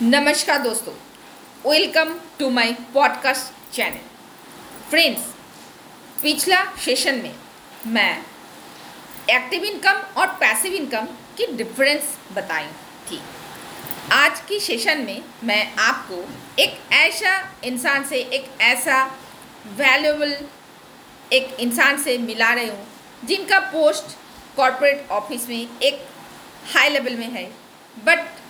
नमस्कार दोस्तों welcome to my podcast channel friends पिछला सेशन में मैं एक्टिव इनकम और पैसिव इनकम की डिफरेंस बताई थी। आज की सेशन में मैं आपको एक ऐसा इंसान से, एक ऐसा वैल्यूबल एक इंसान से मिला रही हूँ, जिनका पोस्ट कॉरपोरेट ऑफ़िस में एक हाई लेवल में है बट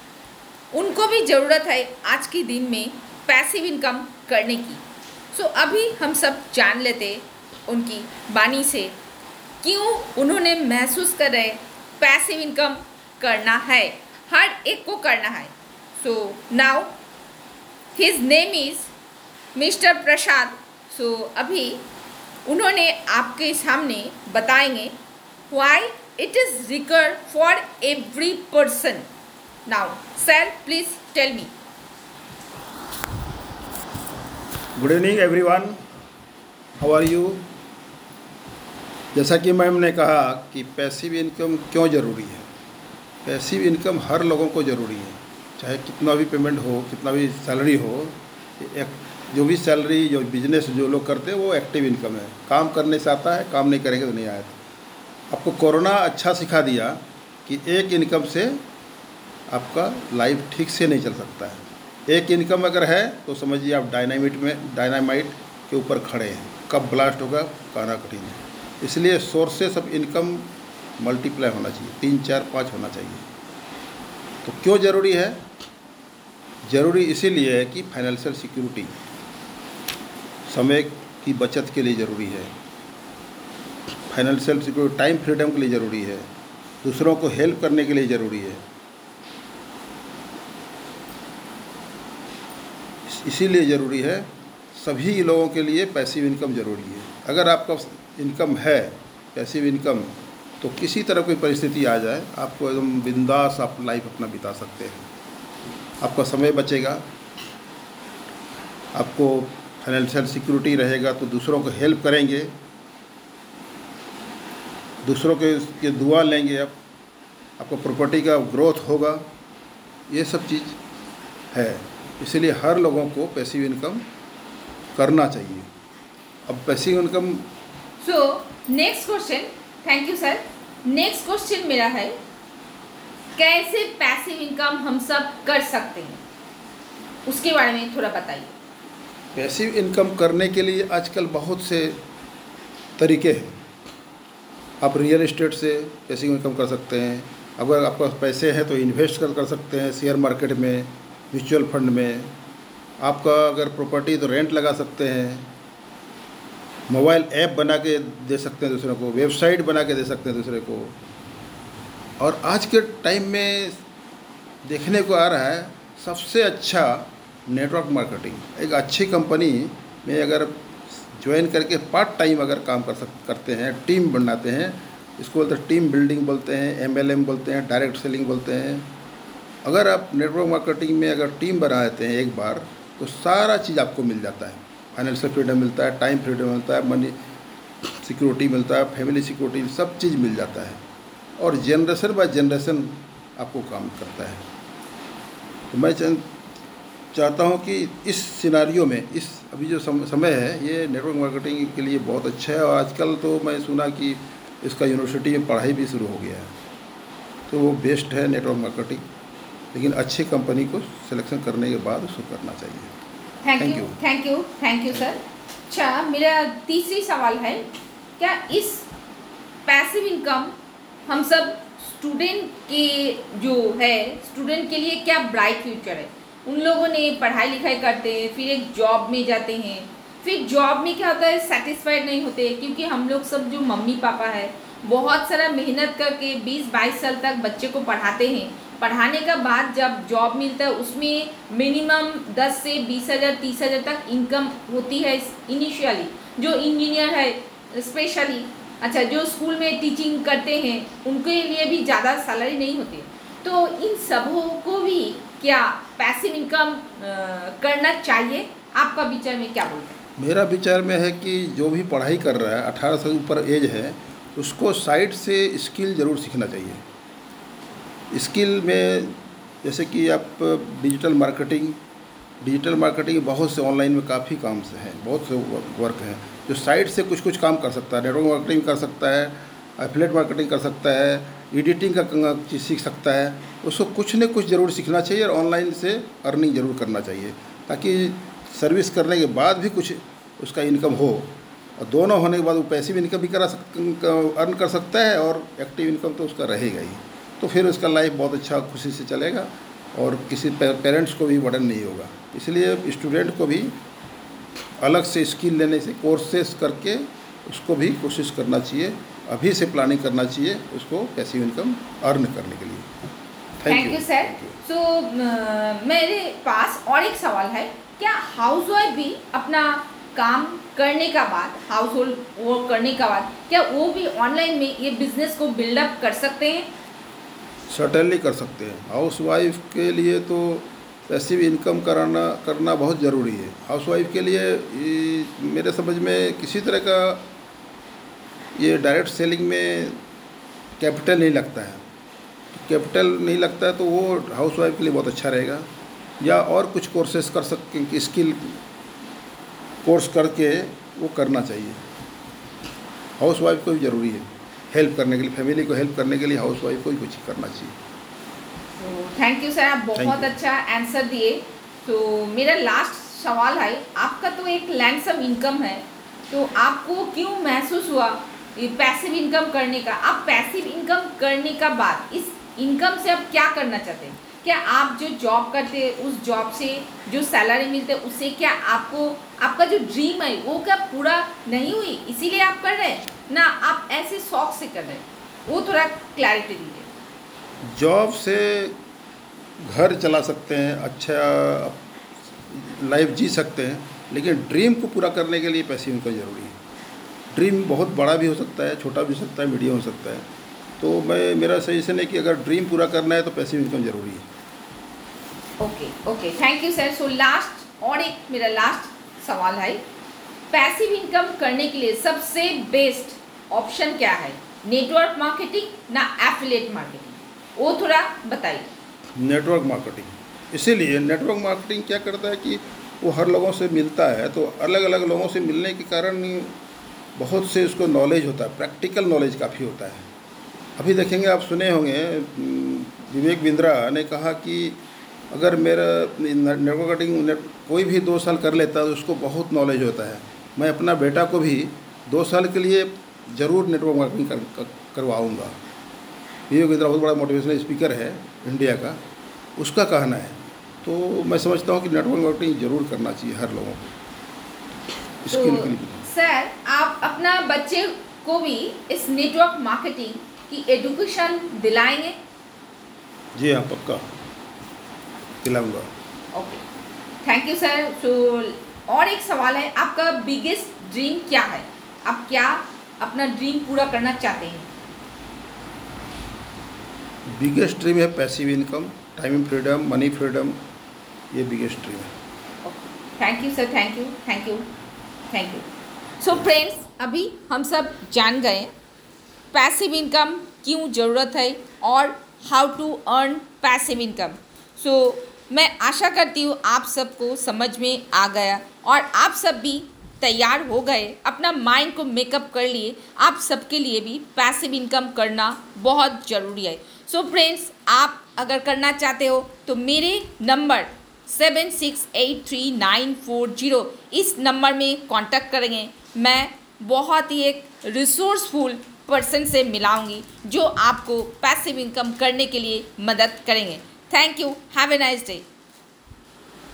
उनको भी ज़रूरत है आज के दिन में पैसिव इनकम करने की। सो so, अभी हम सब जान लेते उनकी बानी से क्यों उन्होंने महसूस कर रहे पैसिव इनकम करना है हर एक को करना है। So now his name is mister Prasad. So अभी उन्होंने आपके सामने बताएँगे why it is required for every person Now, sir, please tell me. Good evening everyone how are you जैसा कि मैम ने कहा कि पैसिव इनकम क्यों ज़रूरी है? पैसिव इनकम हर लोगों को ज़रूरी है। चाहे कितना भी पेमेंट हो कितना भी सैलरी हो एक जो भी सैलरी जो बिज़नेस जो लोग करते हैं वो एक्टिव इनकम है। काम करने से आता है काम नहीं करेंगे तो नहीं आया आपको कोरोना अच्छा सिखा दिया कि एक इनकम से आपका लाइफ ठीक से नहीं चल सकता है। एक इनकम अगर है तो समझिए आप डायनामिट में डायनामाइट के ऊपर खड़े हैं। कब ब्लास्ट होगा कहना कठिन है। इसलिए सोर्सेस ऑफ़ इनकम मल्टीप्लाई होना चाहिए। तीन, चार, पाँच होना चाहिए। तो क्यों ज़रूरी है? ज़रूरी इसीलिए है कि फाइनेंशियल सिक्योरिटी समय की बचत के लिए ज़रूरी है। फाइनेंशियल सिक्योरिटी टाइम फ्रीडम के लिए ज़रूरी है। दूसरों को हेल्प करने के लिए ज़रूरी है। इसीलिए ज़रूरी है, सभी लोगों के लिए पैसिव इनकम ज़रूरी है। अगर आपका इनकम है पैसिव इनकम तो किसी तरह कोई परिस्थिति आ जाए, आपको एकदम बिंदास आप लाइफ अपना बिता सकते हैं। आपका समय बचेगा, आपको फाइनेंशियल सिक्योरिटी रहेगा तो दूसरों को हेल्प करेंगे, दूसरों के के दुआ लेंगे आप, आपको प्रॉपर्टी का ग्रोथ होगा, ये सब चीज़ है। इसलिए हर लोगों को पैसिव इनकम करना चाहिए। अब passive income so next question thank you sir next question मेरा है कैसे पैसिव इनकम हम सब कर सकते हैं? उसके बारे में थोड़ा बताइए। पैसिव इनकम करने के लिए आजकल बहुत से तरीके हैं। आप रियल इस्टेट से पैसिव इनकम कर सकते हैं। अगर आपके पास पैसे हैं तो इन्वेस्ट कर कर सकते हैं शेयर मार्केट में। म्यूचुअल फंड में आपका अगर प्रॉपर्टी तो रेंट लगा सकते हैं, मोबाइल ऐप बना के दे सकते हैं दूसरे को, वेबसाइट बना के दे सकते हैं दूसरे को। और आज के टाइम में देखने को आ रहा है, सबसे अच्छा नेटवर्क मार्केटिंग। एक अच्छी कंपनी में अगर ज्वाइन करके पार्ट टाइम अगर काम कर सक, करते हैं, टीम बनाते हैं, इसको बोलते हैं टीम बिल्डिंग बोलते हैं, एमएलएम बोलते हैं, डायरेक्ट सेलिंग बोलते हैं अगर आप नेटवर्क मार्केटिंग में अगर टीम बना देते हैं एक बार तो सारा चीज़ आपको मिल जाता है। फाइनेंशियल फ्रीडम मिलता है टाइम फ्रीडम मिलता है मनी सिक्योरिटी मिलता है फैमिली सिक्योरिटी सब चीज़ मिल जाता है। और जनरेशन बाय जनरेशन आपको काम करता है। तो मैं चाहता हूँ कि इस सिनारियों में, इस अभी जो समय है, ये नेटवर्क मार्केटिंग के लिए बहुत अच्छा है। और आजकल तो मैं सुना कि इसका यूनिवर्सिटी में पढ़ाई भी शुरू हो गया है। तो वो बेस्ट है नेटवर्क मार्केटिंग लेकिन अच्छी कंपनी को सिलेक्शन करने के बाद उसको करना चाहिए। Thank you thank you thank you sir अच्छा मेरा तीसरी सवाल है क्या इस पैसिव इनकम हम सब स्टूडेंट के जो है स्टूडेंट के लिए क्या ब्राइट फ्यूचर है? उन लोगों ने पढ़ाई लिखाई करते हैं फिर एक जॉब में जाते हैं। फिर जॉब में क्या होता है सेटिस्फाइड नहीं होते क्योंकि हम लोग सब जो मम्मी पापा है बहुत सारा मेहनत करके 20-22 साल तक बच्चे को पढ़ाते हैं। पढ़ाने का बाद जब जॉब मिलता है, उसमें मिनिमम 10 से बीस हज़ार, तीस हज़ार तक इनकम होती है इनिशियली जो इंजीनियर है स्पेशली अच्छा जो स्कूल में टीचिंग करते हैं, उनके लिए भी ज़्यादा सैलरी नहीं होती तो इन सबों को भी क्या पैसिव इनकम करना चाहिए? आपका विचार में क्या बोलते हैं? मेरा विचार में है कि जो भी पढ़ाई कर रहा है, अठारह से ऊपर एज है, उसको साइड से स्किल ज़रूर सीखना चाहिए। स्किल में, जैसे कि आप डिजिटल मार्केटिंग डिजिटल मार्केटिंग बहुत से ऑनलाइन में काफ़ी काम से हैं, बहुत से वर्क हैं, जो साइट से कुछ कुछ काम कर सकता है नेटवर्क मार्केटिंग कर सकता है एफिलेट मार्केटिंग कर सकता है एडिटिंग का चीज़ सीख सकता है, उसको कुछ न कुछ ज़रूर सीखना चाहिए और ऑनलाइन से अर्निंग ज़रूर करना चाहिए, ताकि सर्विस करने के बाद भी कुछ उसका इनकम हो, और दोनों होने के बाद वो पैसिव इनकम भी करा सक अर्न कर सकता है और एक्टिव इनकम तो उसका रहेगा ही। तो फिर उसका लाइफ बहुत अच्छा खुशी से चलेगा और किसी पेरेंट्स को भी बर्डन नहीं होगा। इसलिए स्टूडेंट को भी अलग से स्किल लेने से कोर्सेस करके उसको भी कोशिश करना चाहिए। अभी से प्लानिंग करना चाहिए उसको पैसिव इनकम अर्न करने के लिए। थैंक यू सर सो मेरे पास और एक सवाल है क्या हाउस वाइफ भी अपना काम करने का बाद हाउस होल्ड वर्क करने का बाद क्या वो भी ऑनलाइन में ये बिज़नेस को बिल्डअप कर सकते हैं? सर्टेनली कर सकते हैं। हाउस वाइफ के लिए तो पैसिव इनकम कराना, करना बहुत ज़रूरी है। हाउस वाइफ के लिए मेरे समझ में किसी तरह का ये डायरेक्ट सेलिंग में कैपिटल नहीं लगता है। कैपिटल नहीं लगता है तो वो हाउस वाइफ के लिए बहुत अच्छा रहेगा। या और कुछ कोर्सेस कर सकते स्किल कोर्स करके वो करना चाहिए। हाउस वाइफ को भी ज़रूरी है। हेल्प करने के लिए फैमिली को हेल्प करने के लिए हाउस वाइफ को ही कुछ करना चाहिए। थैंक यू सर आप बहुत अच्छा आंसर दिए। तो मेरा लास्ट सवाल है आपका तो एक लैंडसम इनकम है। तो आपको क्यों महसूस हुआ ये पैसिव इनकम करने का? आप पैसिव इनकम करने का बाद इस इनकम से आप क्या करना चाहते हैं? क्या आप जो जॉब करते हैं, उस जॉब से जो सैलरी मिलते उससे क्या आपको, आपका जो ड्रीम है, वो क्या पूरा नहीं हुई? इसीलिए आप कर रहे हैं? ना, आप ऐसे शौक से कर रहे हैं। वो थोड़ा क्लैरिटी दीजिए। जॉब से घर चला सकते हैं अच्छा लाइफ जी सकते हैं, लेकिन ड्रीम को पूरा करने के लिए पैसे इनकम ज़रूरी है। ड्रीम बहुत बड़ा भी हो सकता है, छोटा भी हो सकता है मीडियम हो सकता है। तो मैं, मेरा सजेशन है कि अगर ड्रीम पूरा करना है तो पैसे इनकम ज़रूरी है। Okay okay thank you sir so last और एक मेरा लास्ट सवाल है। पैसिव इनकम करने के लिए सबसे बेस्ट ऑप्शन क्या है? नेटवर्क मार्केटिंग ना एफिलेट मार्केटिंग वो थोड़ा बताइए। नेटवर्क मार्केटिंग इसीलिए नेटवर्क मार्केटिंग क्या करता है कि वो हर लोगों से मिलता है तो अलग अलग लोगों से मिलने के कारण बहुत से उसको नॉलेज होता है प्रैक्टिकल नॉलेज काफ़ी होता है। अभी देखेंगे, आप सुने होंगे विवेक बिंद्रा ने कहा कि अगर मेरा नेटवर्क मार्केटिंग कोई भी दो साल कर लेता है तो उसको बहुत नॉलेज होता है। मैं अपना बेटा को भी दो साल के लिए ज़रूर नेटवर्क मार्केटिंग कर, कर, करवाऊँगा। बिंद्रा बहुत बड़ा मोटिवेशनल स्पीकर है इंडिया का। उसका कहना है। तो मैं समझता हूँ कि नेटवर्क मार्केटिंग ज़रूर करना चाहिए हर लोगों को। स्किल तो, के लिए सर आप अपना बच्चे को भी इस नेटवर्क मार्केटिंग की एजुकेशन दिलाएँगे? जी हाँ पक्का। दिलाऊँगा okay thank you sir so और एक सवाल है आपका बिगेस्ट ड्रीम क्या है? आप क्या अपना ड्रीम पूरा करना चाहते हैं? बिगेस्ट ड्रीम है passive income time freedom money freedom ये बिगेस्ट ड्रीम है। Thank you sir thank you thank you thank you so friends अभी हम सब जान गए पैसिव इनकम क्यों ज़रूरत है और how to earn passive income so मैं आशा करती हूँ आप सबको समझ में आ गया और आप सब भी तैयार हो गए, अपना माइंड को मेकअप कर लिए। आप सबके लिए भी पैसिव इनकम करना बहुत ज़रूरी है। सो so फ्रेंड्स आप अगर करना चाहते हो तो मेरे number seven six eight three nine four zero इस नंबर में कांटेक्ट करेंगे। मैं बहुत ही एक रिसोर्सफुल पर्सन से मिलाऊँगी, जो आपको पैसिव इनकम करने के लिए मदद करेंगे। Thank you. Have a nice day.